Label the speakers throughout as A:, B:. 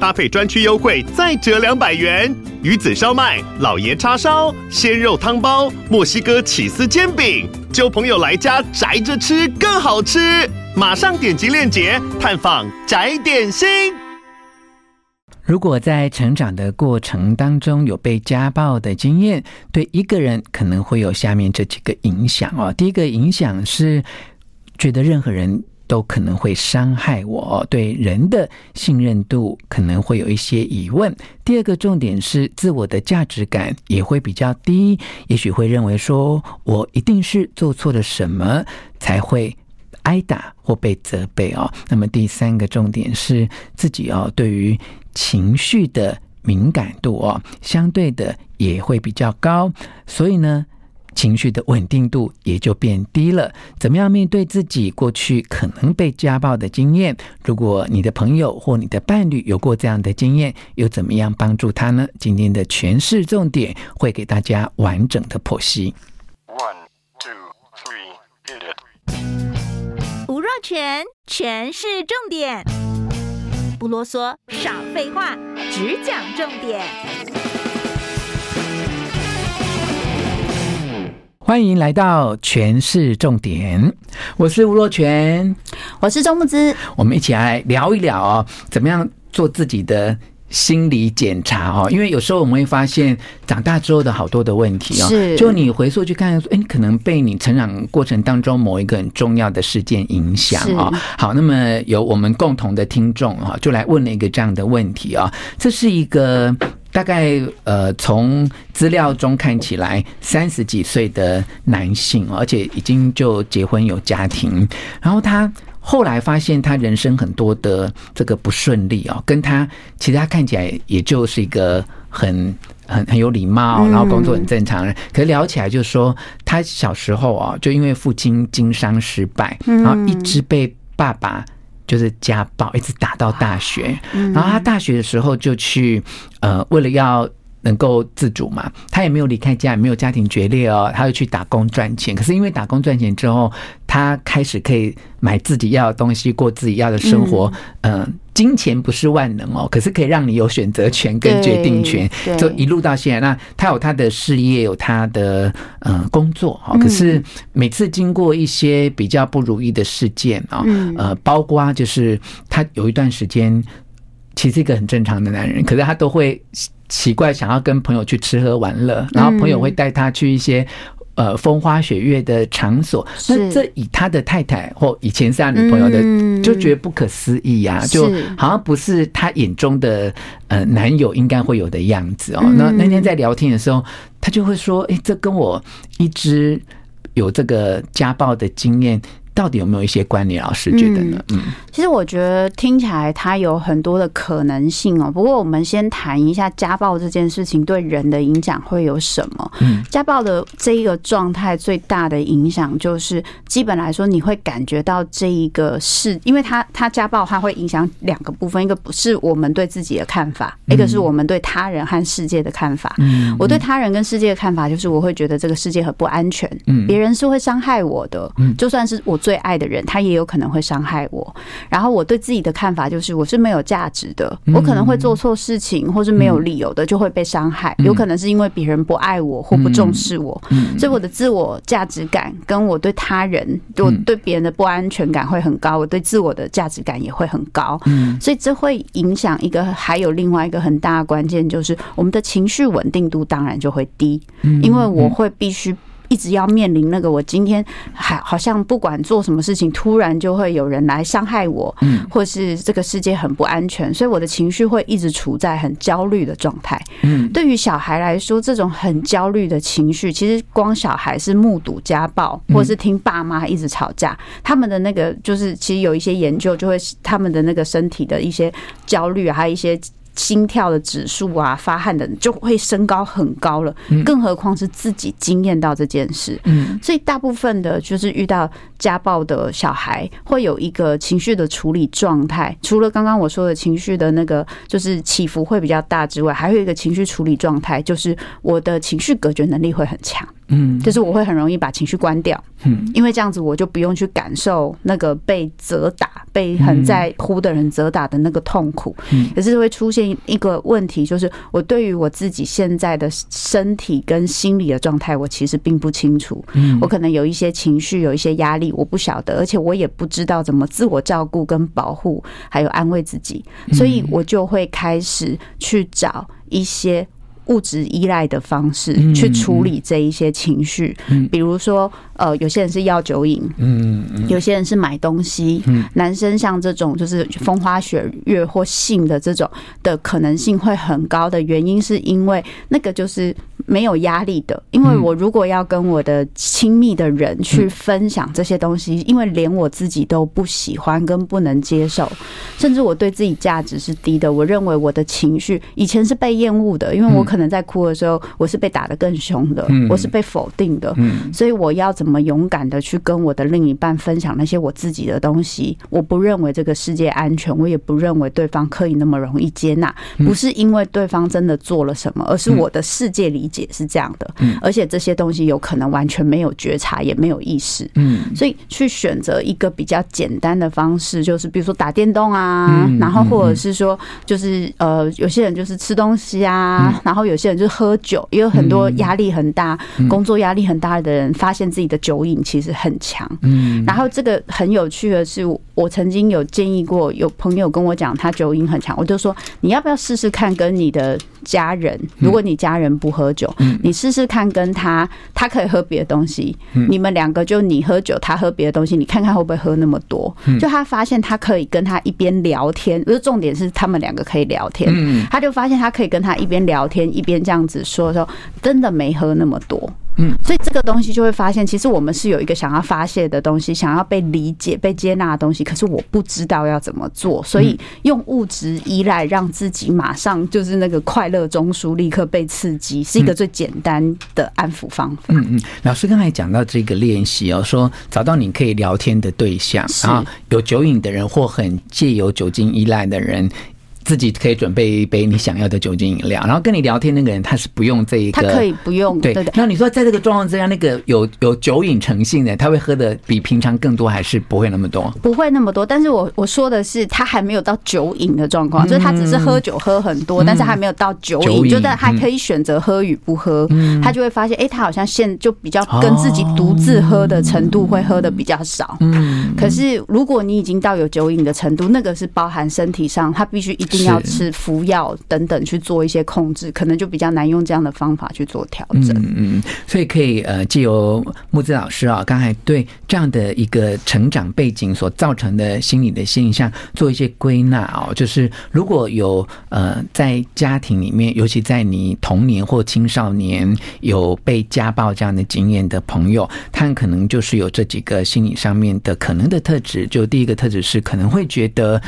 A: 搭配专区优惠再折两百元。鱼子烧麦、老爷叉烧、鲜肉汤包、墨西哥起司煎饼，揪朋友来家宅着吃更好吃。马上点击链接探访宅点心。
B: 如果在成长的过程当中有被家暴的经验，对一个人可能会有下面这几个影响哦。第一个影响是觉得任何人都可能会伤害我，对人的信任度可能会有一些疑问。第二个重点是自我的价值感也会比较低，也许会认为说我一定是做错了什么才会。挨打或被责备哦，那么第三个重点是自己哦，对于情绪的敏感度哦，相对的也会比较高，所以呢，情绪的稳定度也就变低了。怎么样面对自己过去可能被家暴的经验？如果你的朋友或你的伴侣有过这样的经验，又怎么样帮助他呢？今天的诠释重点会给大家完整的剖析。
C: 权权式重点，不啰嗦，少废话，只讲重点。
B: 欢迎来到全市重点，我是吴若全，
D: 我是周木之，
B: 我们一起来聊一聊哦，怎么样做自己的。心理检查哦，因为有时候我们会发现长大之后的好多的问题哦，是。就你回溯去看，哎，你可能被你成长过程当中某一个很重要的事件影响哦。好，那么有我们共同的听众哈，就来问了一个这样的问题啊，这是一个大概呃从资料中看起来三十几岁的男性，而且已经就结婚有家庭，然后他。后来发现他人生很多的这个不顺利哦，跟他其实他看起来也就是一个很很很有礼貌，然后工作很正常。可是聊起来就是说，他小时候啊，就因为父亲经商失败，然后一直被爸爸就是家暴，一直打到大学。然后他大学的时候就去呃，为了要。能够自主嘛？他也没有离开家，也没有家庭决裂哦。他又去打工赚钱，可是因为打工赚钱之后，他开始可以买自己要的东西，过自己要的生活。嗯、呃，金钱不是万能哦，可是可以让你有选择权跟决定权。就一路到现在，那他有他的事业，有他的呃工作哈。可是每次经过一些比较不如意的事件啊，呃，包括就是他有一段时间其实是一个很正常的男人，可是他都会。奇怪，想要跟朋友去吃喝玩乐，然后朋友会带他去一些呃风花雪月的场所。那这以他的太太或以前是他女朋友的，就觉得不可思议呀，就好像不是他眼中的呃男友应该会有的样子哦。那那天在聊天的时候，他就会说：“诶，这跟我一直有这个家暴的经验。”到底有没有一些关联？老师觉得呢？嗯，
D: 其实我觉得听起来它有很多的可能性哦。不过我们先谈一下家暴这件事情对人的影响会有什么？嗯，家暴的这一个状态最大的影响就是，基本来说你会感觉到这一个是，因为他他家暴，它会影响两个部分，一个不是我们对自己的看法，一个是我们对他人和世界的看法。嗯，我对他人跟世界的看法就是，我会觉得这个世界很不安全。嗯，别人是会伤害我的。嗯，就算是我。最爱的人，他也有可能会伤害我。然后我对自己的看法就是，我是没有价值的，我可能会做错事情，或是没有理由的就会被伤害。有可能是因为别人不爱我或不重视我，所以我的自我价值感跟我对他人，我对别人的不安全感会很高，我对自我的价值感也会很高。所以这会影响一个，还有另外一个很大的关键就是，我们的情绪稳定度当然就会低，因为我会必须。一直要面临那个，我今天还好像不管做什么事情，突然就会有人来伤害我，嗯，或是这个世界很不安全，所以我的情绪会一直处在很焦虑的状态。嗯，对于小孩来说，这种很焦虑的情绪，其实光小孩是目睹家暴，或是听爸妈一直吵架，他们的那个就是，其实有一些研究就会，他们的那个身体的一些焦虑，还有一些。心跳的指数啊、发汗的就会升高很高了。更何况是自己经验到这件事。嗯，所以大部分的就是遇到家暴的小孩，会有一个情绪的处理状态。除了刚刚我说的情绪的那个就是起伏会比较大之外，还有一个情绪处理状态，就是我的情绪隔绝能力会很强。嗯，就是我会很容易把情绪关掉，嗯，因为这样子我就不用去感受那个被责打、被很在乎的人责打的那个痛苦。嗯，可是会出现一个问题，就是我对于我自己现在的身体跟心理的状态，我其实并不清楚。嗯，我可能有一些情绪，有一些压力，我不晓得，而且我也不知道怎么自我照顾跟保护，还有安慰自己，所以我就会开始去找一些。物质依赖的方式去处理这一些情绪，比如说，呃，有些人是药酒瘾，嗯，有些人是买东西，男生像这种就是风花雪月或性的这种的可能性会很高的原因，是因为那个就是。没有压力的，因为我如果要跟我的亲密的人去分享这些东西，因为连我自己都不喜欢跟不能接受，甚至我对自己价值是低的。我认为我的情绪以前是被厌恶的，因为我可能在哭的时候，我是被打得更凶的，我是被否定的。所以我要怎么勇敢的去跟我的另一半分享那些我自己的东西？我不认为这个世界安全，我也不认为对方可以那么容易接纳。不是因为对方真的做了什么，而是我的世界理解。也是这样的，而且这些东西有可能完全没有觉察，也没有意识，嗯，所以去选择一个比较简单的方式，就是比如说打电动啊，然后或者是说，就是呃，有些人就是吃东西啊，然后有些人就是喝酒，也有很多压力很大、工作压力很大的人，发现自己的酒瘾其实很强，嗯，然后这个很有趣的是，我曾经有建议过，有朋友跟我讲他酒瘾很强，我就说你要不要试试看跟你的家人，如果你家人不喝酒。你试试看，跟他，他可以喝别的东西，你们两个就你喝酒，他喝别的东西，你看看会不会喝那么多？就他发现他可以跟他一边聊天，就是重点是他们两个可以聊天，他就发现他可以跟他一边聊天一边这样子说说，真的没喝那么多。嗯，所以这个东西就会发现，其实我们是有一个想要发泄的东西，想要被理解、被接纳的东西，可是我不知道要怎么做，所以用物质依赖让自己马上就是那个快乐中枢立刻被刺激，是一个最简单的安抚方法。嗯嗯，
B: 老师刚才讲到这个练习哦，说找到你可以聊天的对象，然后有酒瘾的人或很借由酒精依赖的人。自己可以准备一杯你想要的酒精饮料，然后跟你聊天那个人他是不用这一个，
D: 他可以不用。对对。
B: 那你说在这个状况之下，那个有有酒瘾成性的，他会喝的比平常更多，还是不会那么多？
D: 不会那么多。但是我我说的是，他还没有到酒瘾的状况，就是他只是喝酒喝很多，但是还没有到酒瘾，就是还可以选择喝与不喝。他就会发现，哎，他好像现就比较跟自己独自喝的程度会喝的比较少。嗯。可是如果你已经到有酒瘾的程度，那个是包含身体上，他必须一定要吃服药等等去做一些控制，可能就比较难用这样的方法去做调整。嗯
B: 嗯，所以可以呃，借由木子老师啊，刚才对这样的一个成长背景所造成的心理的现象做一些归纳哦，就是如果有呃在家庭里面，尤其在你童年或青少年有被家暴这样的经验的朋友，他可能就是有这几个心理上面的可能的特质。就第一个特质是可能会觉得。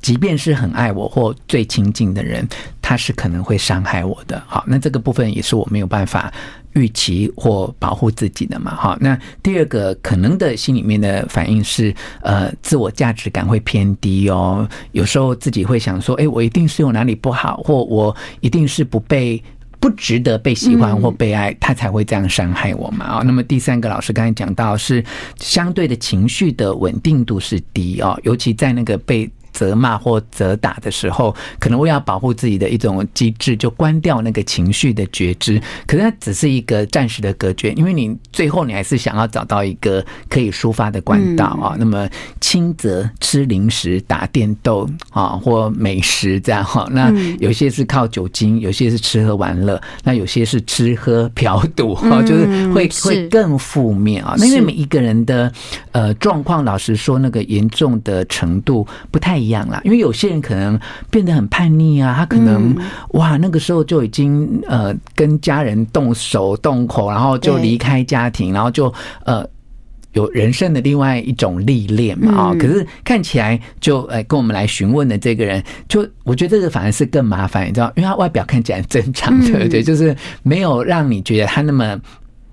B: 即便是很爱我或最亲近的人，他是可能会伤害我的。好，那这个部分也是我没有办法预期或保护自己的嘛。好，那第二个可能的心里面的反应是，呃，自我价值感会偏低哦。有时候自己会想说，诶，我一定是有哪里不好，或我一定是不被、不值得被喜欢或被爱，他才会这样伤害我嘛。啊，那么第三个，老师刚才讲到是相对的情绪的稳定度是低哦，尤其在那个被。责骂或责打的时候，可能为了保护自己的一种机制，就关掉那个情绪的觉知。可是它只是一个暂时的隔绝，因为你最后你还是想要找到一个可以抒发的管道啊。那么轻则吃零食、打电动啊，或美食这样哈。那有些是靠酒精，有些是吃喝玩乐，那有些是吃喝嫖赌哈，就是会会更负面啊。那因为每一个人的呃状况，老实说，那个严重的程度不太一样。一样啦，因为有些人可能变得很叛逆啊，他可能哇那个时候就已经呃跟家人动手动口，然后就离开家庭，然后就呃有人生的另外一种历练嘛啊，可是看起来就呃跟我们来询问的这个人，就我觉得这个反而是更麻烦，你知道，因为他外表看起来正常，对不对？就是没有让你觉得他那么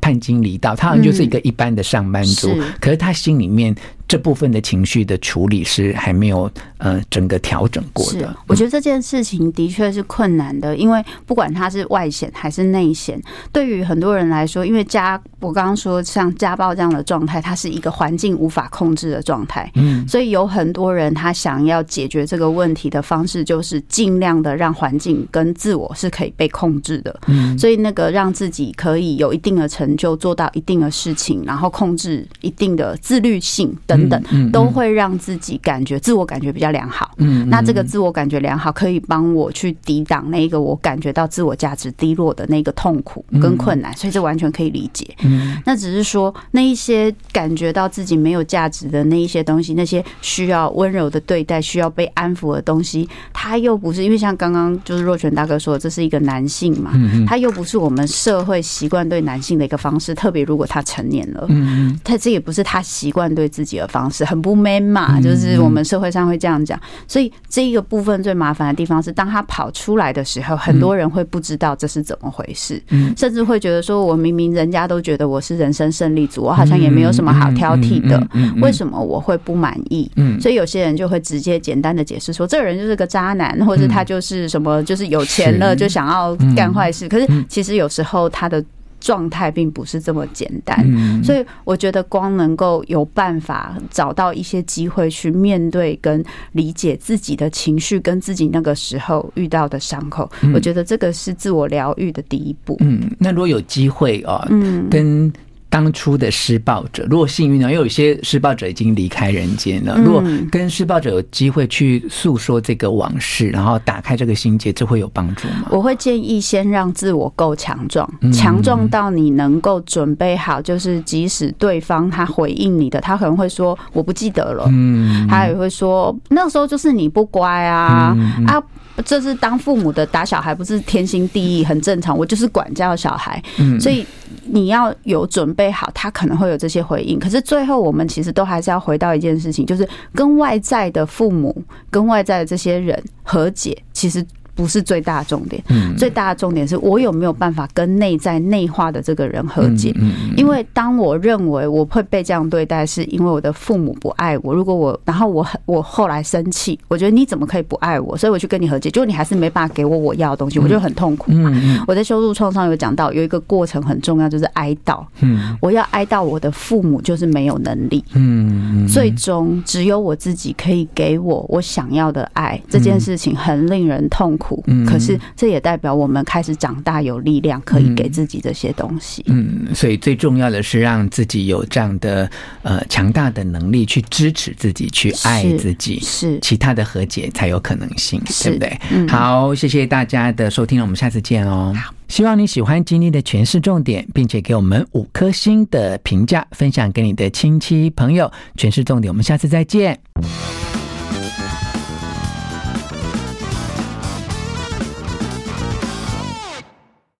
B: 叛经离道，他好像就是一个一般的上班族，可是他心里面。这部分的情绪的处理是还没有呃整个调整过的。
D: 我觉得这件事情的确是困难的，因为不管他是外显还是内显，对于很多人来说，因为家我刚刚说像家暴这样的状态，它是一个环境无法控制的状态，嗯，所以有很多人他想要解决这个问题的方式，就是尽量的让环境跟自我是可以被控制的，嗯，所以那个让自己可以有一定的成就，做到一定的事情，然后控制一定的自律性等。等等，都会让自己感觉自我感觉比较良好。嗯，那这个自我感觉良好，可以帮我去抵挡那个我感觉到自我价值低落的那个痛苦跟困难，所以这完全可以理解。嗯，那只是说那一些感觉到自己没有价值的那一些东西，那些需要温柔的对待、需要被安抚的东西，他又不是因为像刚刚就是若泉大哥说的，这是一个男性嘛，他又不是我们社会习惯对男性的一个方式，特别如果他成年了，嗯，他这也不是他习惯对自己的方式很不 man 嘛，就是我们社会上会这样讲，所以这一个部分最麻烦的地方是，当他跑出来的时候，很多人会不知道这是怎么回事，甚至会觉得说，我明明人家都觉得我是人生胜利组，我好像也没有什么好挑剔的，为什么我会不满意？所以有些人就会直接简单的解释说，这个人就是个渣男，或者他就是什么，就是有钱了就想要干坏事。可是其实有时候他的。状态并不是这么简单，所以我觉得光能够有办法找到一些机会去面对跟理解自己的情绪，跟自己那个时候遇到的伤口，我觉得这个是自我疗愈的第一步。
B: 嗯，那如果有机会啊，嗯，跟。当初的施暴者，如果幸运呢？因为有一些施暴者已经离开人间了。如果跟施暴者有机会去诉说这个往事，然后打开这个心结，这会有帮助吗？
D: 我会建议先让自我够强壮，强壮到你能够准备好，就是即使对方他回应你的，他可能会说我不记得了，嗯，他也会说那时候就是你不乖啊啊。这是当父母的打小孩不是天经地义，很正常。我就是管教小孩，所以你要有准备好，他可能会有这些回应。可是最后，我们其实都还是要回到一件事情，就是跟外在的父母、跟外在的这些人和解，其实。不是最大的重点，最大的重点是我有没有办法跟内在内化的这个人和解。因为当我认为我会被这样对待，是因为我的父母不爱我。如果我，然后我很，我后来生气，我觉得你怎么可以不爱我？所以我去跟你和解，结果你还是没办法给我我要的东西，我就很痛苦嘛。我在修路创伤有讲到，有一个过程很重要，就是哀悼。我要哀悼我的父母就是没有能力。最终只有我自己可以给我我想要的爱。这件事情很令人痛苦。苦，可是这也代表我们开始长大，有力量可以给自己这些东西。
B: 嗯，所以最重要的是让自己有这样的呃强大的能力去支持自己，去爱自己，是其他的和解才有可能性，对不对？好，谢谢大家的收听，我们下次见哦。希望你喜欢今天的诠释重点，并且给我们五颗星的评价，分享给你的亲戚朋友。诠释重点，我们下次再见。